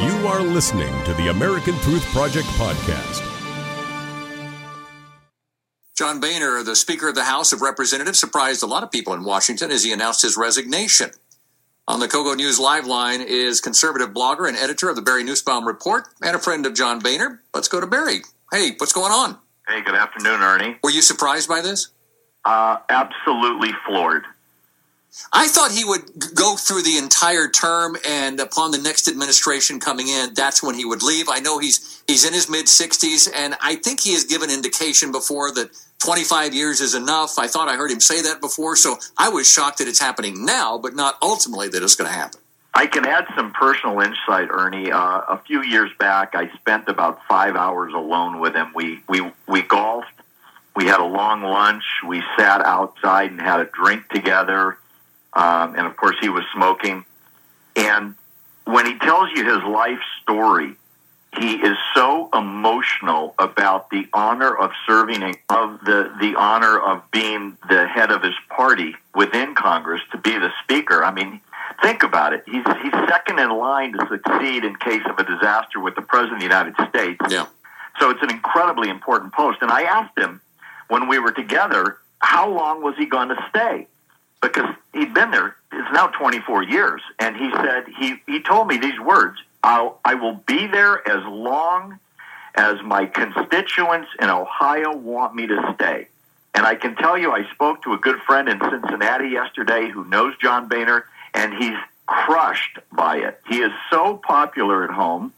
You are listening to the American Truth Project podcast. John Boehner, the Speaker of the House of Representatives, surprised a lot of people in Washington as he announced his resignation. On the KOGO News Live line is conservative blogger and editor of the Barry Nussbaum Report and a friend of John Boehner. Let's go to Barry. Hey, what's going on? Hey, good afternoon, Ernie. Were you surprised by this? Uh, absolutely floored. I thought he would go through the entire term, and upon the next administration coming in, that's when he would leave. I know he's he's in his mid sixties, and I think he has given indication before that 25 years is enough. I thought I heard him say that before, so I was shocked that it's happening now, but not ultimately that it's going to happen. I can add some personal insight, Ernie. Uh, a few years back, I spent about five hours alone with him. We we we golfed. We had a long lunch. We sat outside and had a drink together um, and of course he was smoking. And when he tells you his life story, he is so emotional about the honor of serving and of the, the honor of being the head of his party within Congress to be the speaker. I mean, think about it. He's, he's second in line to succeed in case of a disaster with the President of the United States. Yeah. So it's an incredibly important post. And I asked him when we were together, how long was he going to stay? Because he'd been there. It's now 24 years, and he said he he told me these words: "I'll I will be there as long as my constituents in Ohio want me to stay." And I can tell you, I spoke to a good friend in Cincinnati yesterday who knows John Boehner, and he's crushed by it. He is so popular at home.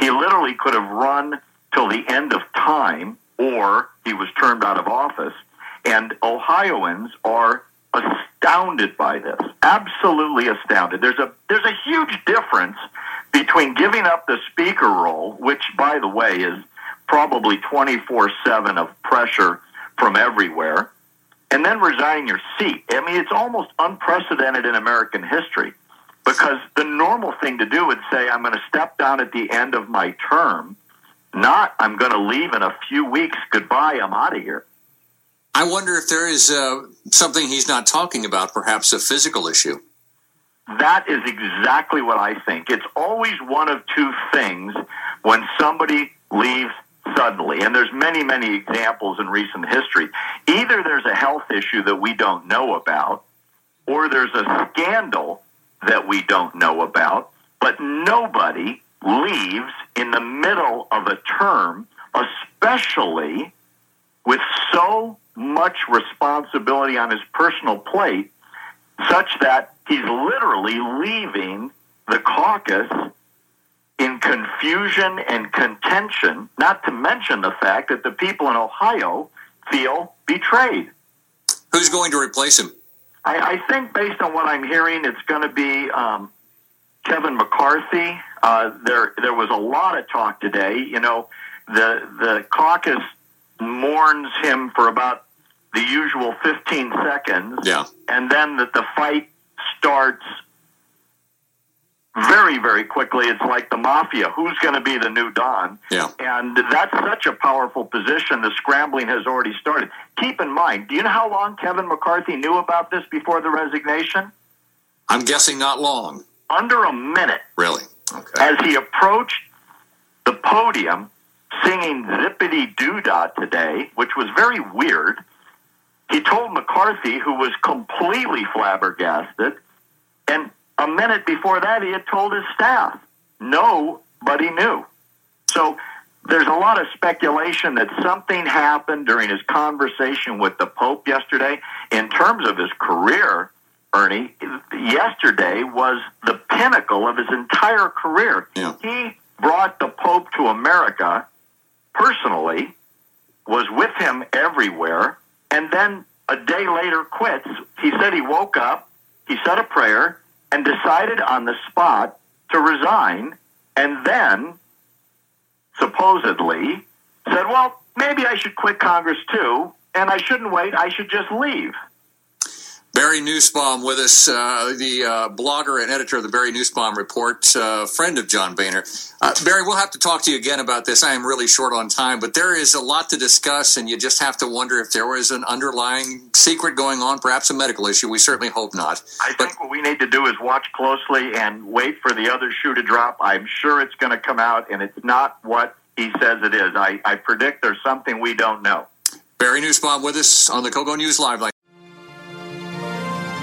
He literally could have run till the end of time, or he was turned out of office. And Ohioans are astounded by this. Absolutely astounded. There's a there's a huge difference between giving up the speaker role, which by the way is probably 24/7 of pressure from everywhere, and then resigning your seat. I mean, it's almost unprecedented in American history because the normal thing to do would say I'm going to step down at the end of my term, not I'm going to leave in a few weeks. Goodbye, I'm out of here. I wonder if there is uh, something he's not talking about, perhaps a physical issue. That is exactly what I think. It's always one of two things when somebody leaves suddenly, and there's many, many examples in recent history. Either there's a health issue that we don't know about, or there's a scandal that we don't know about, but nobody leaves in the middle of a term, especially with so much responsibility on his personal plate, such that he's literally leaving the caucus in confusion and contention, not to mention the fact that the people in Ohio feel betrayed. Who's going to replace him? I, I think, based on what I'm hearing, it's going to be um, Kevin McCarthy. Uh, there, there was a lot of talk today. You know, the the caucus mourns him for about the usual 15 seconds. Yeah. And then that the fight starts very, very quickly. It's like the mafia. Who's going to be the new Don? Yeah. And that's such a powerful position. The scrambling has already started. Keep in mind, do you know how long Kevin McCarthy knew about this before the resignation? I'm guessing not long. Under a minute. Really? Okay. As he approached the podium singing Zippity Doo Dah today, which was very weird, he told McCarthy, who was completely flabbergasted, and a minute before that, he had told his staff. Nobody knew. So there's a lot of speculation that something happened during his conversation with the Pope yesterday. In terms of his career, Ernie, yesterday was the pinnacle of his entire career. Yeah. He brought the Pope to America personally, was with him everywhere, and then a day later quits. He said he woke up, he said a prayer, and decided on the spot to resign, and then supposedly said, Well, maybe I should quit Congress too, and I shouldn't wait, I should just leave. Barry Nussbaum with us, uh, the uh, blogger and editor of the Barry Nussbaum Report, uh, friend of John Boehner. Uh, Barry, we'll have to talk to you again about this. I am really short on time, but there is a lot to discuss, and you just have to wonder if there was an underlying secret going on, perhaps a medical issue. We certainly hope not. I but, think what we need to do is watch closely and wait for the other shoe to drop. I'm sure it's going to come out, and it's not what he says it is. I, I predict there's something we don't know. Barry Nussbaum with us on the KOGO News Live.